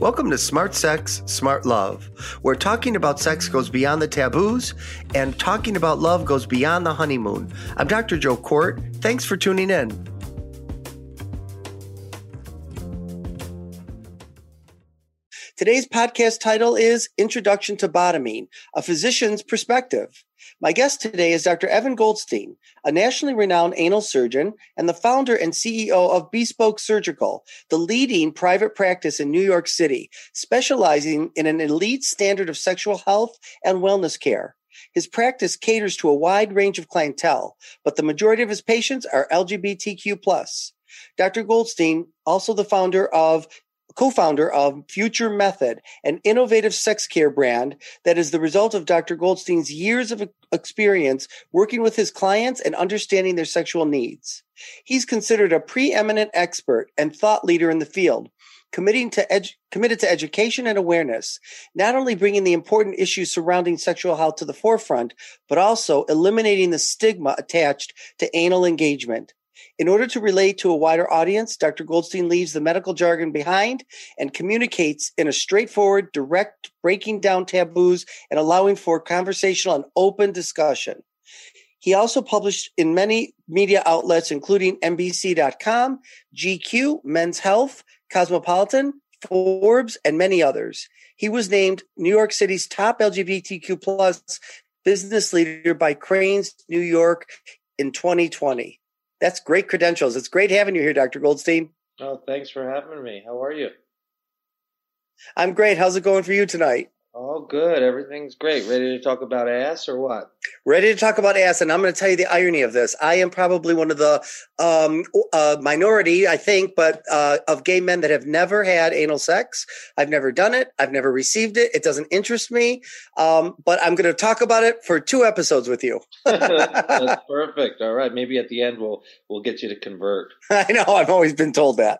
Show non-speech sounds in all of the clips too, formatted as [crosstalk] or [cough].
Welcome to Smart Sex, Smart Love, where talking about sex goes beyond the taboos and talking about love goes beyond the honeymoon. I'm Dr. Joe Kort. Thanks for tuning in. Today's podcast title is Introduction to Bottoming, a physician's perspective. My guest today is Dr. Evan Goldstein, a nationally renowned anal surgeon and the founder and CEO of Bespoke Surgical, the leading private practice in New York City, specializing in an elite standard of sexual health and wellness care. His practice caters to a wide range of clientele, but the majority of his patients are LGBTQ+. Dr. Goldstein, also the founder of co-founder of Future Method, an innovative sex care brand that is the result of Dr. Goldstein's years of experience working with his clients and understanding their sexual needs. He's considered a preeminent expert and thought leader in the field, committing to edu- committed to education and awareness, not only bringing the important issues surrounding sexual health to the forefront, but also eliminating the stigma attached to anal engagement. In order to relate to a wider audience, Dr. Goldstein leaves the medical jargon behind and communicates in a straightforward, direct, breaking down taboos and allowing for conversational and open discussion. He also published in many media outlets, including NBC.com, GQ, Men's Health, Cosmopolitan, Forbes, and many others. He was named New York City's top LGBTQ plus business leader by Crain's New York in 2020. That's great credentials. It's great having you here, Dr. Goldstein. Oh, thanks for having me. How are you? I'm great. How's it going for you tonight? Oh, good. Everything's great. Ready to talk about ass or what? Ready to talk about ass, and I'm going to tell you the irony of this. I am probably one of the um, uh, minority, I think, but uh, of gay men that have never had anal sex. I've never done it. I've never received it. It doesn't interest me. Um, but I'm going to talk about it for two episodes with you. [laughs] [laughs] That's perfect. All right. Maybe at the end we'll we'll get you to convert. [laughs] I know. I've always been told that.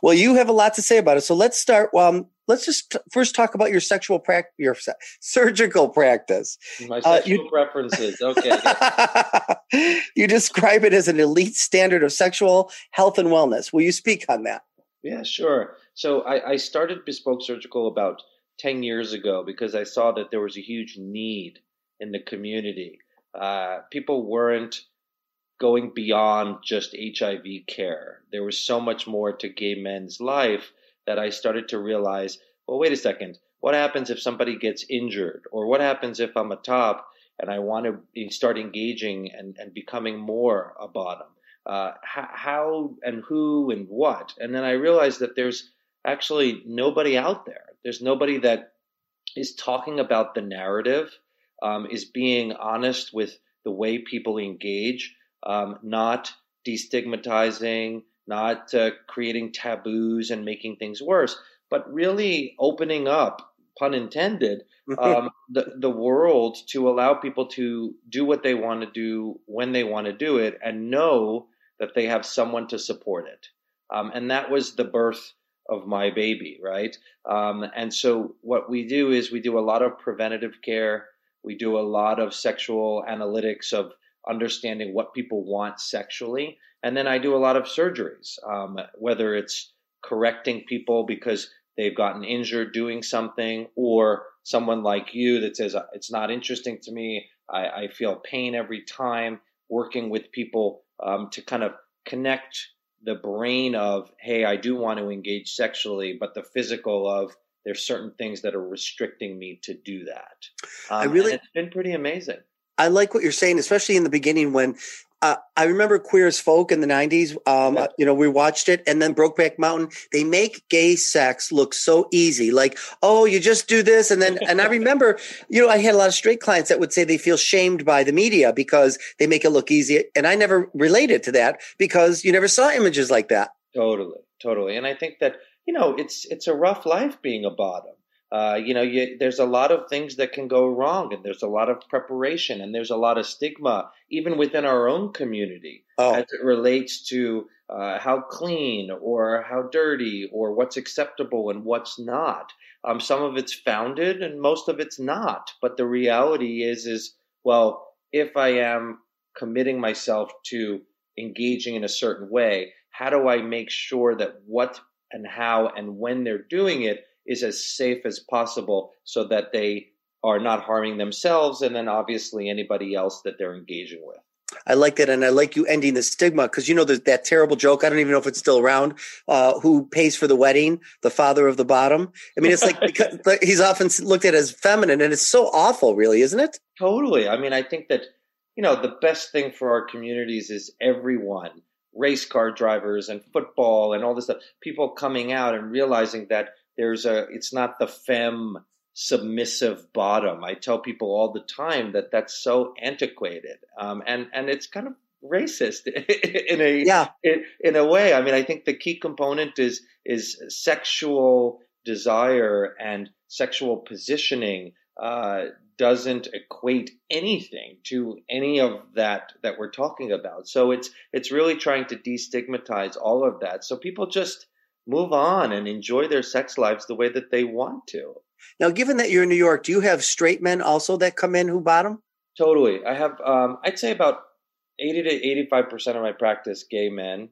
well, you have a lot to say about it. So let's start. Um, let's just t- first talk about your sexual practice, your se- surgical practice. My sexual uh, you, preferences. [laughs] Okay. you describe it as an elite standard of sexual health and wellness. Will you speak on that? Yeah, sure. So I, I started Bespoke Surgical about 10 years ago because I saw that there was a huge need in the community. Uh, people weren't going beyond just HIV care. There was so much more to gay men's life that I started to realize, well, wait a second. What happens if somebody gets injured? Or what happens if I'm a top and I want to start engaging and, and becoming more a bottom? Uh, how, and who and what? And then I realized that there's actually nobody out there. There's nobody that is talking about the narrative, um, is being honest with the way people engage, um, not destigmatizing, not uh, creating taboos and making things worse, but really opening up, pun intended, [laughs] um, the the world to allow people to do what they want to do when they want to do it, and know that they have someone to support it. Um, and that was the birth of my baby, right? Um, and so what we do is we do a lot of preventative care. We do a lot of sexual analytics of understanding what people want sexually. And then I do a lot of surgeries, um, whether it's correcting people because they've gotten injured doing something, or someone like you that says, it's not interesting to me. I, I feel pain every time working with people um, to kind of connect the brain of, hey, I do want to engage sexually, but the physical of, there's certain things that are restricting me to do that. Um, I really, it's been pretty amazing. I like what you're saying, especially in the beginning when uh, I remember Queer as Folk in the 90s. Um, yeah. You know, we watched it and then Brokeback Mountain. They make gay sex look so easy. Like, oh, you just do this. And then, and I [laughs] remember, you know, I had a lot of straight clients that would say they feel shamed by the media because they make it look easy. And I never related to that because you never saw images like that. Totally. Totally. And I think that, you know, it's, it's a rough life being a bottom uh, you know, you, there's a lot of things that can go wrong, and there's a lot of preparation, and there's a lot of stigma, even within our own community, oh. as it relates to uh, how clean or how dirty or what's acceptable and what's not. Um, some of it's founded, and most of it's not. But the reality is, is well, if I am committing myself to engaging in a certain way, how do I make sure that what and how and when they're doing it is as safe as possible so that they are not harming themselves and then obviously anybody else that they're engaging with. I like that, and I like you ending the stigma because you know there's that terrible joke. I don't even know if it's still around. Uh, who pays for the wedding? The father of the bottom. I mean, it's like [laughs] because he's often looked at as feminine, and it's so awful, really, isn't it? Totally. I mean, I think that you know the best thing for our communities is everyone, race car drivers and football and all this stuff. People coming out and realizing that there's a. It's not the fem submissive bottom. I tell people all the time that that's so antiquated, um, and and it's kind of racist [laughs] in a yeah. in, in a way. I mean, I think the key component is is sexual desire and sexual positioning uh, doesn't equate anything to any of that that we're talking about. So it's it's really trying to destigmatize all of that, so people just move on and enjoy their sex lives the way that they want to. Now, given that you're in New York, do you have straight men also that come in who bottom? Totally. I have, um, I'd say about 80 to 85% of my practice, gay men,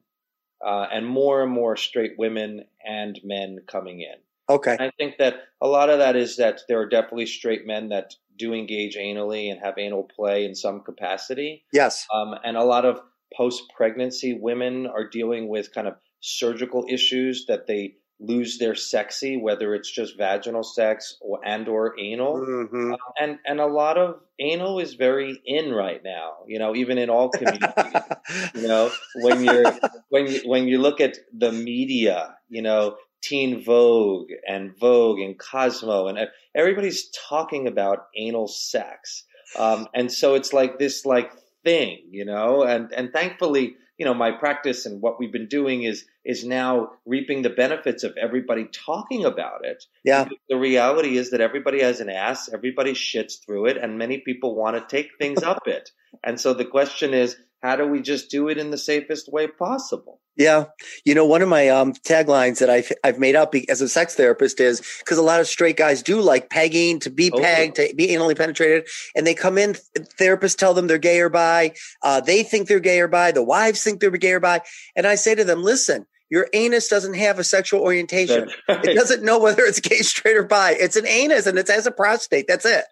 uh, and more and more straight women and men coming in. Okay. And I think that a lot of that is that there are definitely straight men that do engage anally and have anal play in some capacity. Yes. Um, and a lot of post pregnancy women are dealing with kind of surgical issues that they lose their sexy, whether it's just vaginal sex or and or anal. Mm-hmm. Uh, and and a lot of anal is very in right now. You know, even in all communities. [laughs] you know, when you're when you when you look at the media, you know, Teen Vogue and Vogue and Cosmo and everybody's talking about anal sex. Um, and so it's like this like thing, you know, and and thankfully you know my practice and what we've been doing is is now reaping the benefits of everybody talking about it. Yeah. The reality is that everybody has an ass everybody shits through it and many people want to take things up it. And so the question is how do we just do it in the safest way possible yeah. You know, one of my um, taglines that I've, I've made up as a sex therapist is because a lot of straight guys do like pegging, to be oh. pegged, to be anally penetrated. And they come in, therapists tell them they're gay or bi. Uh, they think they're gay or bi. The wives think they're gay or bi. And I say to them, listen, your anus doesn't have a sexual orientation. Right. It doesn't know whether it's gay, straight, or bi. It's an anus and it has a prostate. That's it.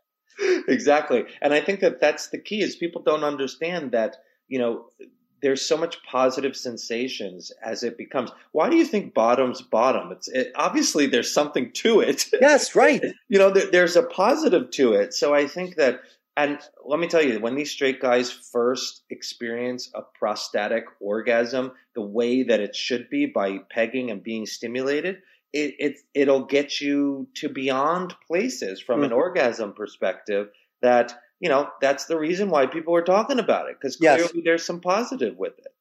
Exactly. And I think that that's the key is people don't understand that, you know, there's so much positive sensations as it becomes. Why do you think bottom's bottom? It's it, obviously there's something to it. [laughs] Yes, right. you know, there, there's a positive to it. So I think that, and let me tell you, when these straight guys first experience a prostatic orgasm, the way that it should be by pegging and being stimulated, it, it it'll get you to beyond places from mm-hmm. an orgasm perspective that you know, that's the reason why people are talking about it because clearly yes. there's some positive with it.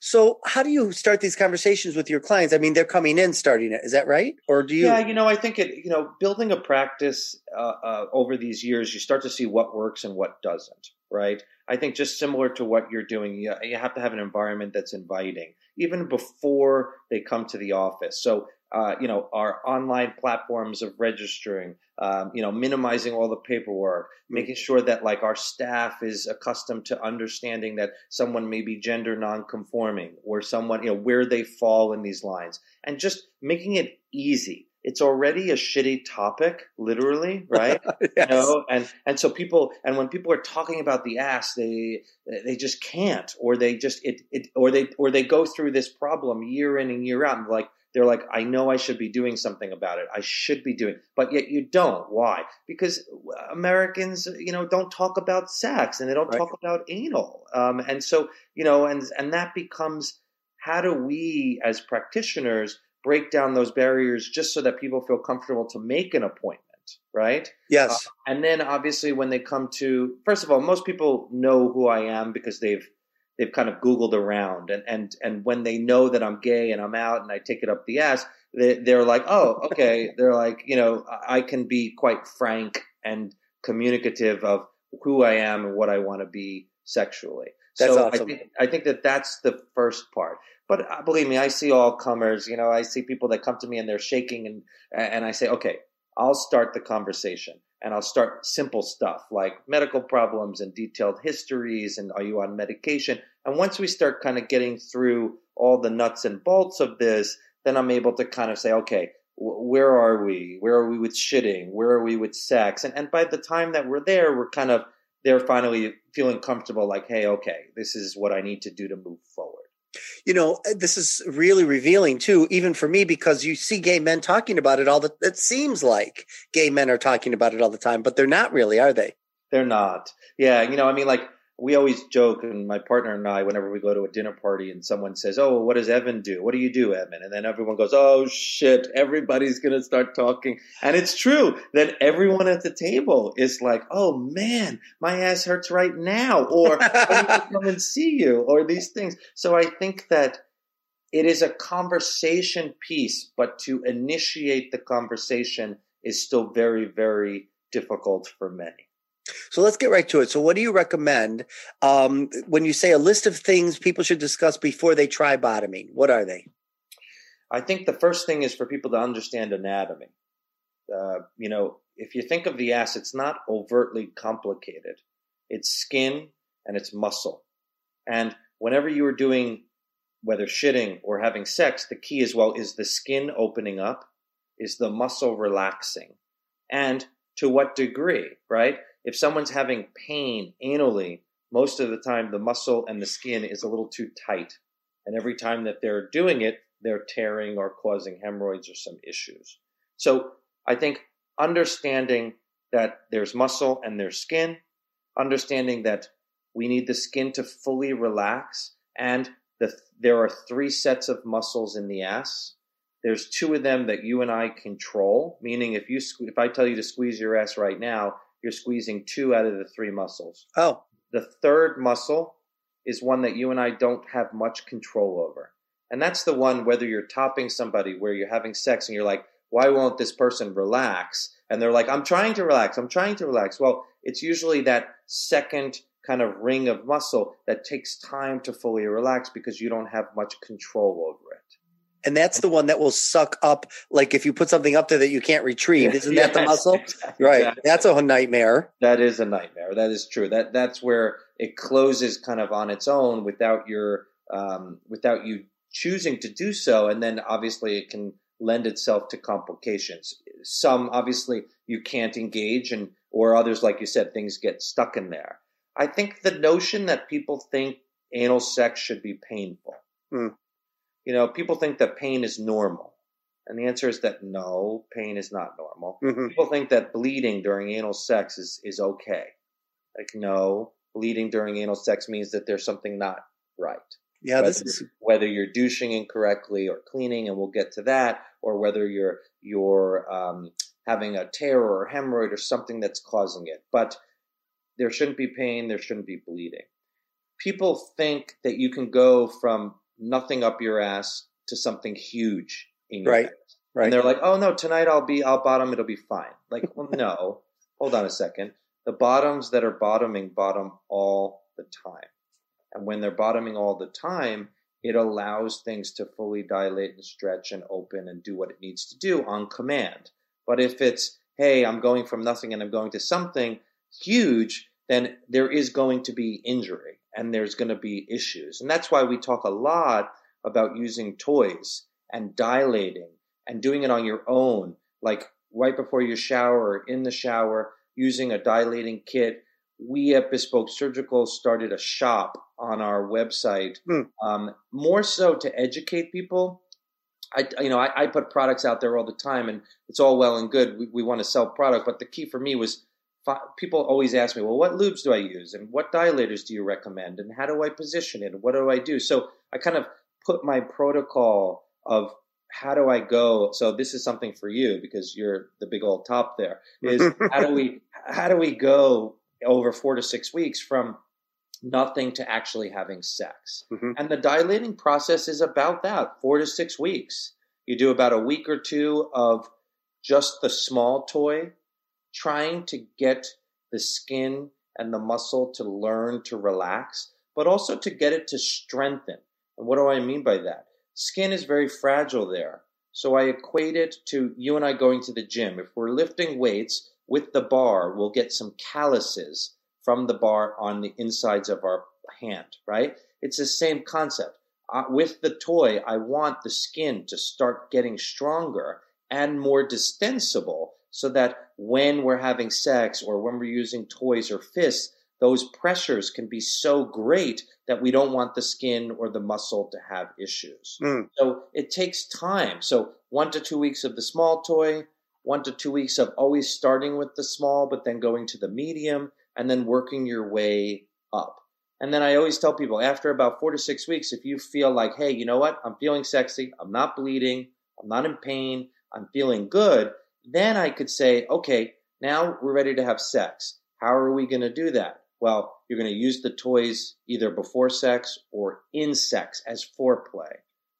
So, how do you start these conversations with your clients? I mean, they're coming in starting it. Is that right? Or do you? Yeah, you know, I think it. You know, building a practice uh, uh, over these years, you start to see what works and what doesn't. Right. I think just similar to what you're doing, you, you have to have an environment that's inviting, even before they come to the office. So, uh, you know, our online platforms of registering, um, you know, minimizing all the paperwork, mm-hmm. making sure that like our staff is accustomed to understanding that someone may be gender nonconforming or someone, you know, where they fall in these lines, and just making it easy. It's already a shitty topic, literally, [laughs] right? yes. You know, and and so people, and when people are talking about the ass, they they just can't, or they just it, it or they or they go through this problem year in and year out, and like they're like, I know I should be doing something about it. I should be doing, but yet you don't. Why? Because Americans, you know, don't talk about sex and they don't right. talk about anal. Um, and so, you know, and and that becomes how do we as practitioners break down those barriers just so that people feel comfortable to make an appointment, right? Yes. Uh, and then obviously when they come to, first of all, most people know who I am because they've they've kind of Googled around, and and and when they know that I'm gay and I'm out and I take it up the ass, they, they're like, oh, okay. [laughs] they're like, you know, I can be quite frank and communicative of who I am and what I want to be sexually. That's so awesome. I think, I think that that's the first part. But uh, believe me, I see all comers. You know, I see people that come to me and they're shaking, and and I say, okay, I'll start the conversation and I'll start simple stuff like medical problems and detailed histories and are you on medication? And once we start kind of getting through all the nuts and bolts of this, then I'm able to kind of say, okay, where are we? Where are we with shitting? Where are we with sex? And and by the time that we're there, we're kind of they're finally feeling comfortable. Like, hey, okay, this is what I need to do to move forward. You know, uh, this is really revealing too, even for me, because you see gay men talking about it all the. It seems like gay men are talking about it all the time, but they're not really, are they? They're not. Yeah, you know, I mean, like we always joke, and my partner and I, whenever we go to a dinner party and someone says, "Oh, what does Evan do? What do you do, Evan?" and then everyone goes, "Oh shit!" Everybody's gonna start talking, and it's true. Then everyone at the table is like, "Oh man, my ass hurts right now," or [laughs] "Come and see you," or these things. So I think that it is a conversation piece, but to initiate the conversation is still very, very difficult for many. So let's get right to it. So, what do you recommend um, when you say a list of things people should discuss before they try bottoming? What are they? I think the first thing is for people to understand anatomy. Uh, you know, if you think of the ass, it's not overtly complicated. It's skin and it's muscle. And whenever you are doing, whether shitting or having sex, the key as well is the skin opening up, is the muscle relaxing, and to what degree, right? If someone's having pain anally, most of the time the muscle and the skin is a little too tight. And every time that they're doing it, they're tearing or causing hemorrhoids or some issues. So I think understanding that there's muscle and there's skin, understanding that we need the skin to fully relax, and the, there are three sets of muscles in the ass. There's two of them that you and I control, meaning if you if I tell you to squeeze your ass right now, you're squeezing two out of the three muscles. Oh. The third muscle is one that you and I don't have much control over. And that's the one, whether you're topping somebody where you're having sex and you're like, why won't this person relax? And they're like, I'm trying to relax. I'm trying to relax. Well, it's usually that second kind of ring of muscle that takes time to fully relax because you don't have much control over it and that's the one that will suck up like if you put something up there that you can't retrieve [laughs] isn't yes, that the muscle? exactly, right exactly. that's a nightmare. That is a nightmare that is true that that's where it closes kind of on its own without your um, without you choosing to do so and then obviously it can lend itself to complications. Some obviously you can't engage and or others like you said things get stuck in there. I think the notion that people think anal sex should be painful mm you know, people think that pain is normal. And the answer is that no, pain is not normal. Mm-hmm. People think that bleeding during anal sex is, is okay. Like, no, bleeding during anal sex means that there's something not right. Yeah, whether, this is whether you're douching incorrectly or cleaning, and we'll get to that, or whether you're you're um, having a tear or a hemorrhoid or something that's causing it. But there shouldn't be pain. There shouldn't be bleeding. People think that you can go from nothing up your ass to something huge in your right. Ass. Right. And they're like, oh no, tonight I'll be, I'll bottom, it'll be fine. Like, well, [laughs] no, hold on a second. The bottoms that are bottoming bottom all the time. And when they're bottoming all the time, it allows things to fully dilate and stretch and open and do what it needs to do on command. But if it's, hey, I'm going from nothing and I'm going to something huge, then there is going to be injury and there's going to be issues. And that's why we talk a lot about using toys and dilating and doing it on your own, like right before your shower, or in the shower, using a dilating kit. We at Bespoke Surgical started a shop on our website, hmm. um, more so to educate people. I, you know, I, I, put products out there all the time, and it's all well and good. We, we want to sell product, but the key for me was people always ask me, well, what lubes do I use? And what dilators do you recommend? And how do I position it? And what do I do? So I kind of put my protocol of how do I go? So this is something for you because you're the big old top there is [laughs] how do we, how do we go over four to six weeks from nothing to actually having sex? Mm-hmm. And the dilating process is about that four to six weeks. You do about a week or two of just the small toy trying to get the skin and the muscle to learn to relax, but also to get it to strengthen. And what do I mean by that? Skin is very fragile there. So I equate it to you and I going to the gym. If we're lifting weights with the bar, we'll get some calluses from the bar on the insides of our hand, right? It's the same concept. uh, with the toy, I want the skin to start getting stronger and more distensible so that when we're having sex or when we're using toys or fists, those pressures can be so great that we don't want the skin or the muscle to have issues. Mm. So it takes time. So one to two weeks of the small toy, one to two weeks of always starting with the small, but then going to the medium and then working your way up. And then I always tell people after about four to six weeks, if you feel like, hey, you know what? I'm feeling sexy. I'm not bleeding. I'm not in pain. I'm feeling good. Then I could say, okay, now we're ready to have sex. How are we going to do that? Well, you're going to use the toys either before sex or in sex as foreplay.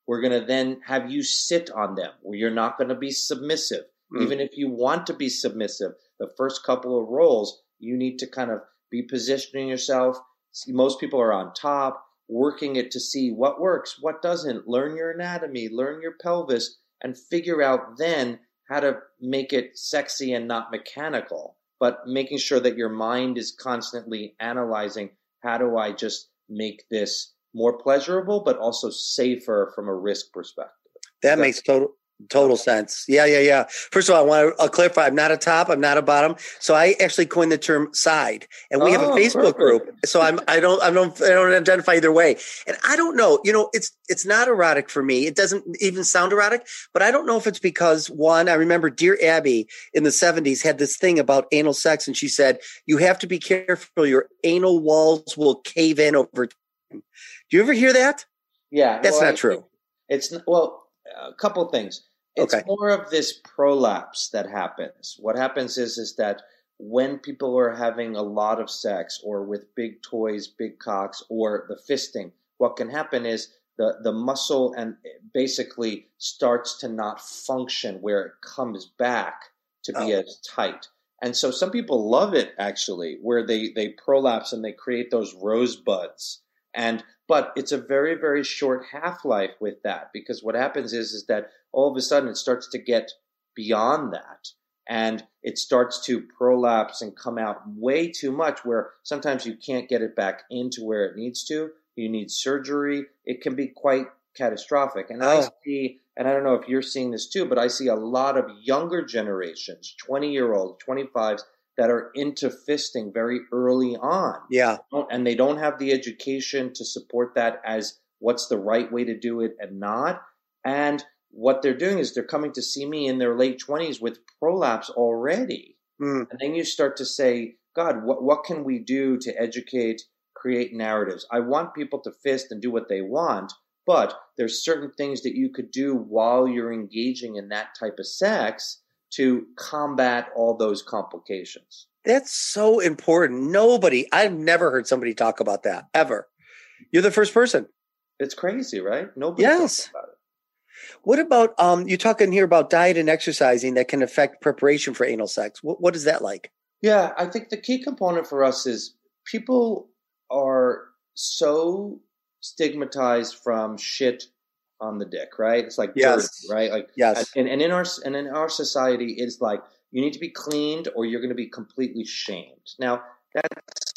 We're going to then have you sit on them where you're not going to be submissive. Mm. Even if you want to be submissive, the first couple of rolls, you need to kind of be positioning yourself. See, most people are on top, working it to see what works, what doesn't. Learn your anatomy, learn your pelvis, and figure out then how to make it sexy and not mechanical but making sure that your mind is constantly analyzing how do I just make this more pleasurable, but also safer from a risk perspective. That makes total Total sense. Yeah, yeah, yeah. First of all, I want to clarify I'm not a top, I'm not a bottom. So I actually coined the term side. And we oh, have a oh, Facebook perfect. group. So I'm I don't I don't I don't identify either way. And I don't know, you know, it's it's not erotic for me. It doesn't even sound erotic, but I don't know if it's because one, I remember dear Abby in the 70s had this thing about anal sex and she said, "You have to be careful your anal walls will cave in over time." Do you ever hear that? Yeah. That's well, not true. It's well, a couple things it's okay. more of this prolapse that happens. What happens is is that when people are having a lot of sex or with big toys, big cocks, or the fisting, what can happen is the, the muscle and basically starts to not function where it comes back to be oh. as tight. And so some people love it actually, where they, they prolapse and they create those rosebuds. And but it's a very, very short half life with that because what happens is is that all of a sudden it starts to get beyond that and it starts to prolapse and come out way too much where sometimes you can't get it back into where it needs to. You need surgery. It can be quite catastrophic. And oh. i see and i don't know if you're seeing this too but i see a lot of younger generations 20 year olds 25s that are into fisting very early on yeah and they don't have the education to support that as what's the right way to do it and not and what they're doing is they're coming to see me in their late 20s with prolapse already. Mm. And then you start to say, God, what, what can we do to educate, create narratives? I want people to fist and do what they want, but there's certain things that you could do while you're engaging in that type of sex to combat all those complications. That's so important. Nobody, I've never heard somebody talk about that ever. You're the first person. It's crazy, right? Nobody yes. talks about it. What about um? You're talking here about diet and exercising that can affect preparation for anal sex. What what is that like? Yeah, I think the key component for us is people are so stigmatized from shit on the dick, right? It's like yes. dirty, right? Like yes. And, and in our and in our society, it's like you need to be cleaned or you're going to be completely shamed. Now that's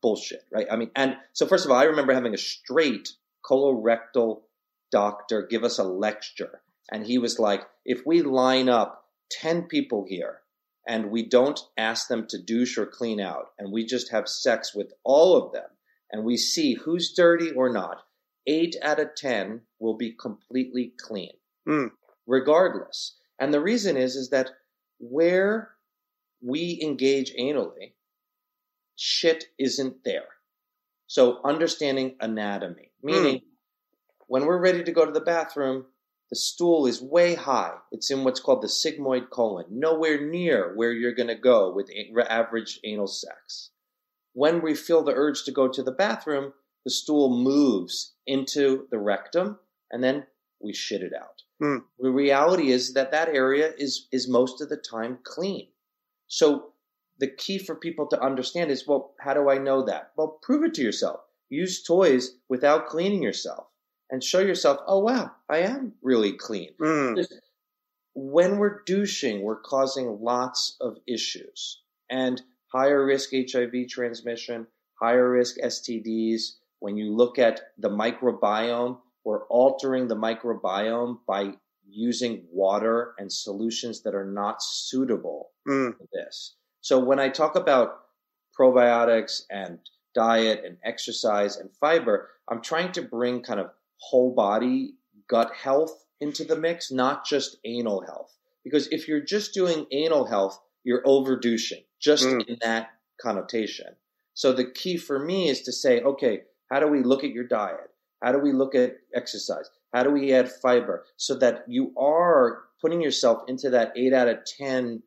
bullshit, right? I mean, and so first of all, I remember having a straight colorectal doctor give us a lecture. And he was like, if we line up 10 people here and we don't ask them to douche or clean out, and we just have sex with all of them, and we see who's dirty or not, eight out of 10 will be completely clean, mm. regardless. And the reason is, is that where we engage anally, shit isn't there. So understanding anatomy, meaning mm. When we're ready to go to the bathroom, the stool is way high. It's in what's called the sigmoid colon, nowhere near where you're going to go with average anal sex. When we feel the urge to go to the bathroom, the stool moves into the rectum and then we shit it out. Hmm. The reality is that that area is, is most of the time clean. So the key for people to understand is, well, how do I know that? Well, prove it to yourself. Use toys without cleaning yourself and show yourself, oh, wow, I am really clean. Mm. When we're douching, we're causing lots of issues and higher risk HIV transmission, higher risk STDs. When you look at the microbiome, we're altering the microbiome by using water and solutions that are not suitable mm. for this. So when I talk about probiotics and diet and exercise and fiber, I'm trying to bring kind of whole body gut health into the mix, not just anal health. Because if you're just doing anal health, you're overdouching just mm. in that connotation. So the key for me is to say, okay, how do we look at your diet? How do we look at exercise? How do we add fiber so that you are putting yourself into that eight out of 10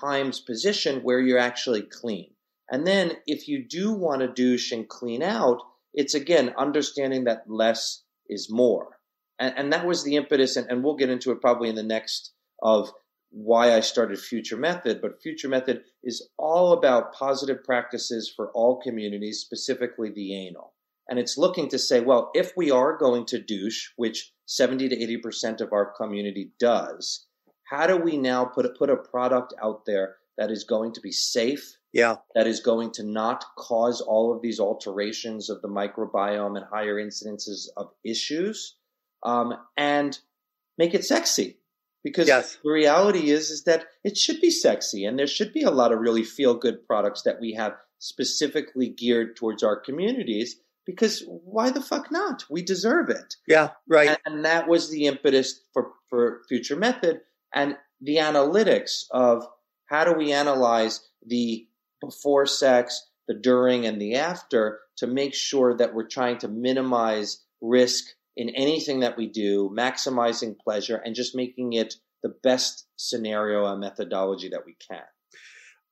times position where you're actually clean? And then if you do want to douche and clean out, it's again understanding that less is more. And, and that was the impetus, and, and we'll get into it probably in the next of why I started Future Method. But Future Method is all about positive practices for all communities, specifically the anal. And it's looking to say, well, if we are going to douche, which 70 to 80% of our community does, how do we now put a, put a product out there that is going to be safe? Yeah. That is going to not cause all of these alterations of the microbiome and higher incidences of issues, um, and make it sexy. Because yes. the reality is, is that it should be sexy, and there should be a lot of really feel good products that we have specifically geared towards our communities because why the fuck not? We deserve it. Yeah, right. And, and, that was the impetus for, for Future Method and the analytics of how do we analyze the before sex, the during, and the after to make sure that we're trying to minimize risk in anything that we do, maximizing pleasure, and just making it the best scenario and methodology that we can.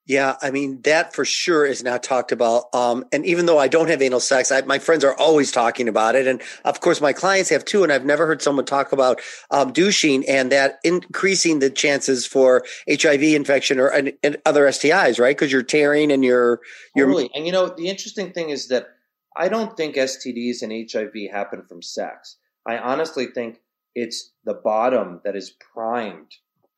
Yeah, I mean that for sure is not talked about. Um, and even though I don't have anal sex, I, my friends are always talking about it, and of course my clients have too. And I've never heard someone talk about um, douching and that increasing the chances for HIV infection or and, and other STIs, right? Because you're tearing and you're you're. Totally. And you know the interesting thing is that I don't think STDs and HIV happen from sex. I honestly think it's the bottom that is primed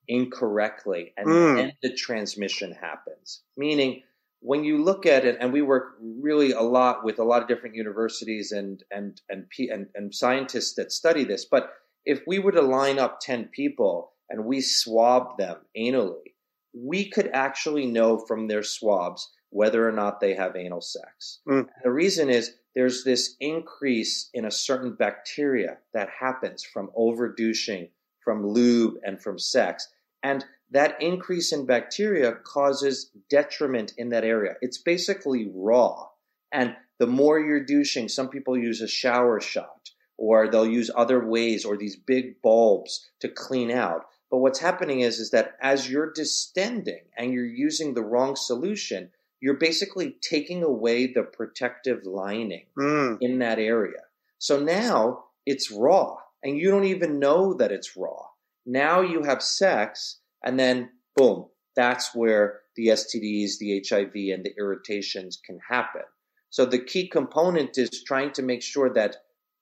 incorrectly and mm. then the transmission happens. Meaning, when you look at it, and we work really a lot with a lot of different universities and and and and, and scientists that study this, but if we were to line up ten people and we swab them anally, we could actually know from their swabs whether or not they have anal sex. Mm. the reason is there's this increase in a certain bacteria that happens from overdouching, from lube, and from sex. And that increase in bacteria causes detriment in that area. It's basically raw. And the more you're douching, some people use a shower shot or they'll use other ways or these big bulbs to clean out. But what's happening is, is that as you're distending and you're using the wrong solution, you're basically taking away the protective lining mm. in that area. So now it's raw and you don't even know that it's raw. Now you have sex and then boom, that's where the STDs, the HIV, and the irritations can happen. So the key component is trying to make sure that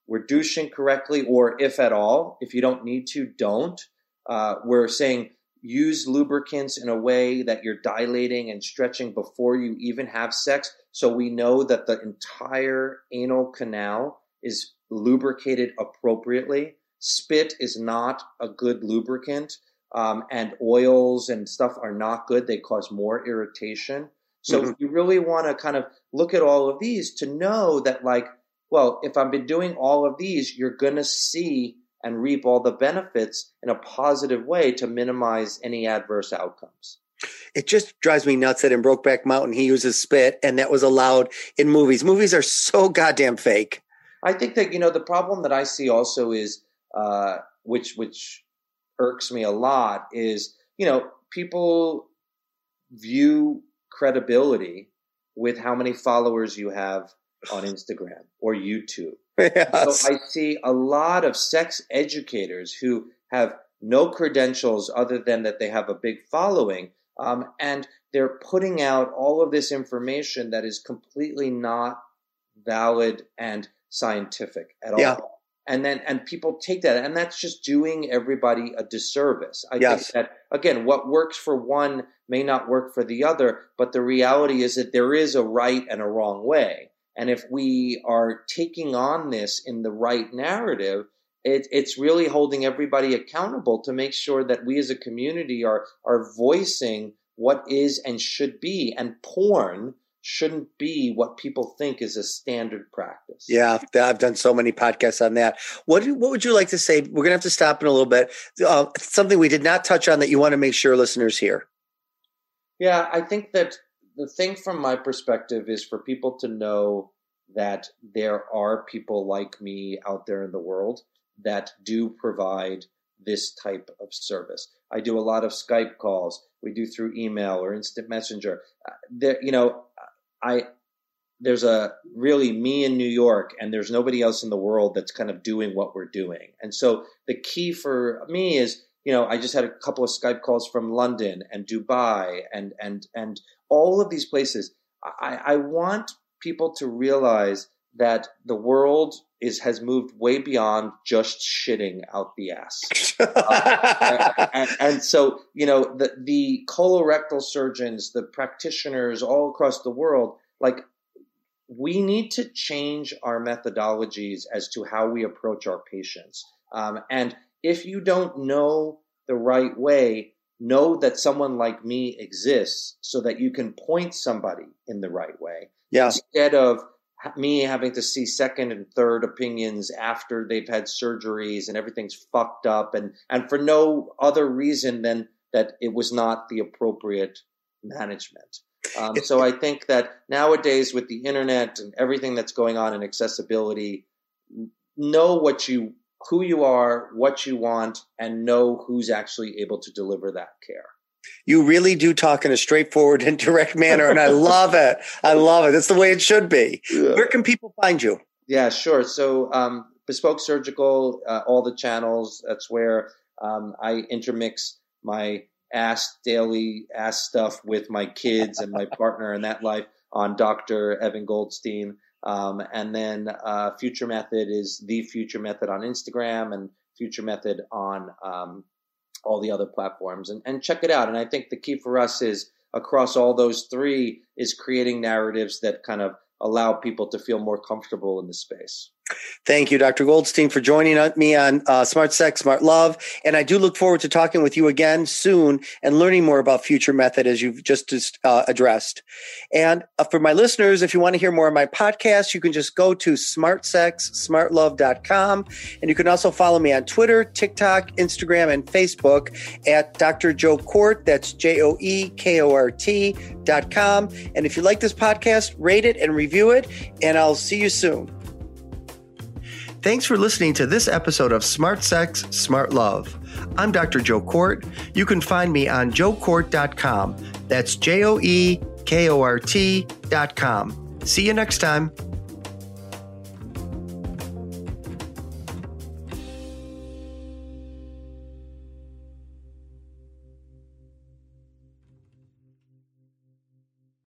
we're douching correctly, or if at all, if you don't need to, don't. Uh, we're saying use lubricants in a way that you're dilating and stretching before you even have sex. So we know that the entire anal canal is lubricated appropriately. Spit is not a good lubricant, um, and oils and stuff are not good. They cause more irritation. So mm-hmm. you really want to kind of look at all of these to know that, like, well, if I've been doing all of these, you're going to see and reap all the benefits in a positive way to minimize any adverse outcomes. It just drives me nuts that in Brokeback Mountain he uses spit and that was allowed in movies. Movies are so goddamn fake. I think that you know the problem that I see also is uh, which which irks me a lot is you know people view credibility with how many followers you have on [laughs] Instagram or YouTube. Yes. So I see a lot of sex educators who have no credentials other than that they have a big following, um, and they're putting out all of this information that is completely not valid and scientific at yeah. And then, and people take that, and that's just doing everybody a disservice. I yes. think that again, what works for one may not work for the other, but the reality is that there is a right and a wrong way. And if we are taking on this in the right narrative, it, it's really holding everybody accountable to make sure that we as a community are are voicing what is and should be. And porn shouldn't be what people think is a standard practice. Yeah, I've done so many podcasts on that. What what would you like to say? We're gonna have to stop in a little bit. Uh, something we did not touch on that you want to make sure listeners hear. Yeah, I think that the thing from my perspective is for people to know that there are people like me out there in the world that do provide this type of service. I do a lot of Skype calls. We do through email or instant messenger. Uh, there, you know, I there's a really me in New York, and there's nobody else in the world that's kind of doing what we're doing. And so the key for me is, you know, I just had a couple of Skype calls from London and Dubai and and and all of these places. I, I want people to realize that the world is has moved way beyond just shitting out the ass. [laughs] uh, and, and, so, you know, the the colorectal surgeons, the practitioners all across the world, like we need to change our methodologies as to how we approach our patients. Um, and if you don't know the right way, know that someone like me exists so that you can point somebody in the right way. Yeah. Instead of me having to see second and third opinions after they've had surgeries and everything's fucked up and and for no other reason than that it was not the appropriate management. Um, so I think that nowadays with the internet and everything that's going on in accessibility, know what you who you are, what you want, and know who's actually able to deliver that care. You really do talk in a straightforward and direct manner, and I love it. I love it. That's the way it should be. Yeah. Where can people find you? Yeah, sure. So, um, Bespoke Surgical, uh, all the channels. That's where um, I intermix my ass daily ass stuff with my kids and my partner in that life on Dr. Evan Goldstein. Um, and then uh, Future Method is the Future Method on Instagram and Future Method on um, all the other platforms and, and check it out. And I think the key for us is across all those three is creating narratives that kind of allow people to feel more comfortable in the space. Thank you, Dr. Goldstein, for joining me on uh, Smart Sex, Smart Love. And I do look forward to talking with you again soon and learning more about Future Method as you've just uh, addressed. And uh, for my listeners, if you want to hear more of my podcast, you can just go to smartsexsmartlove.com. And you can also follow me on Twitter, TikTok, Instagram, and Facebook at Dr. Joe Kort. That's J O E K O R T dot com. And if you like this podcast, rate it and review it. And I'll see you soon. Thanks for listening to this episode of Smart Sex, Smart Love. I'm Dr. Joe Kort. You can find me on joekort.com. That's J O E K O R T.com. See you next time.